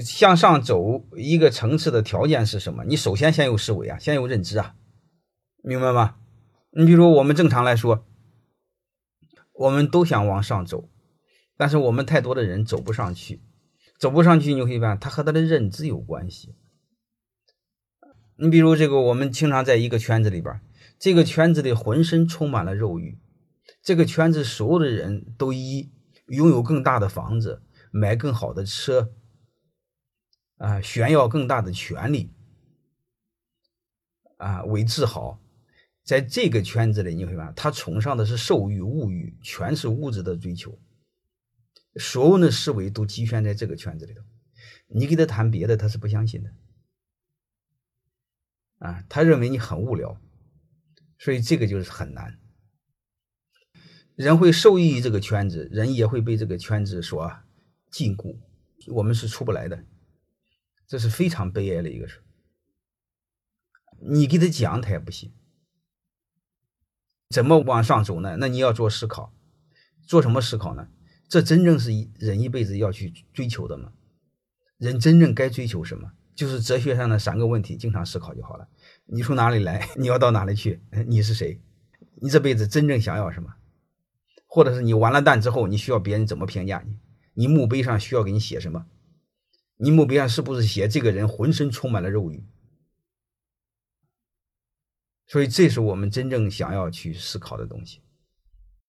向上走一个层次的条件是什么？你首先先有思维啊，先有认知啊，明白吗？你比如我们正常来说，我们都想往上走，但是我们太多的人走不上去，走不上去你会发现，他和他的认知有关系。你比如这个，我们经常在一个圈子里边，这个圈子里浑身充满了肉欲，这个圈子所有的人都一拥有更大的房子、买更好的车。啊，炫耀更大的权利啊为自豪，在这个圈子里，你会发现他崇尚的是兽欲、物欲，全是物质的追求，所有的思维都集权在这个圈子里头。你给他谈别的，他是不相信的啊，他认为你很无聊，所以这个就是很难。人会受益于这个圈子，人也会被这个圈子所禁锢，我们是出不来的。这是非常悲哀的一个事你给他讲，他也不信。怎么往上走呢？那你要做思考，做什么思考呢？这真正是人一辈子要去追求的吗？人真正该追求什么？就是哲学上的三个问题，经常思考就好了。你从哪里来？你要到哪里去？你是谁？你这辈子真正想要什么？或者是你完了蛋之后，你需要别人怎么评价你？你墓碑上需要给你写什么？你墓碑上是不是写这个人浑身充满了肉欲？所以这是我们真正想要去思考的东西。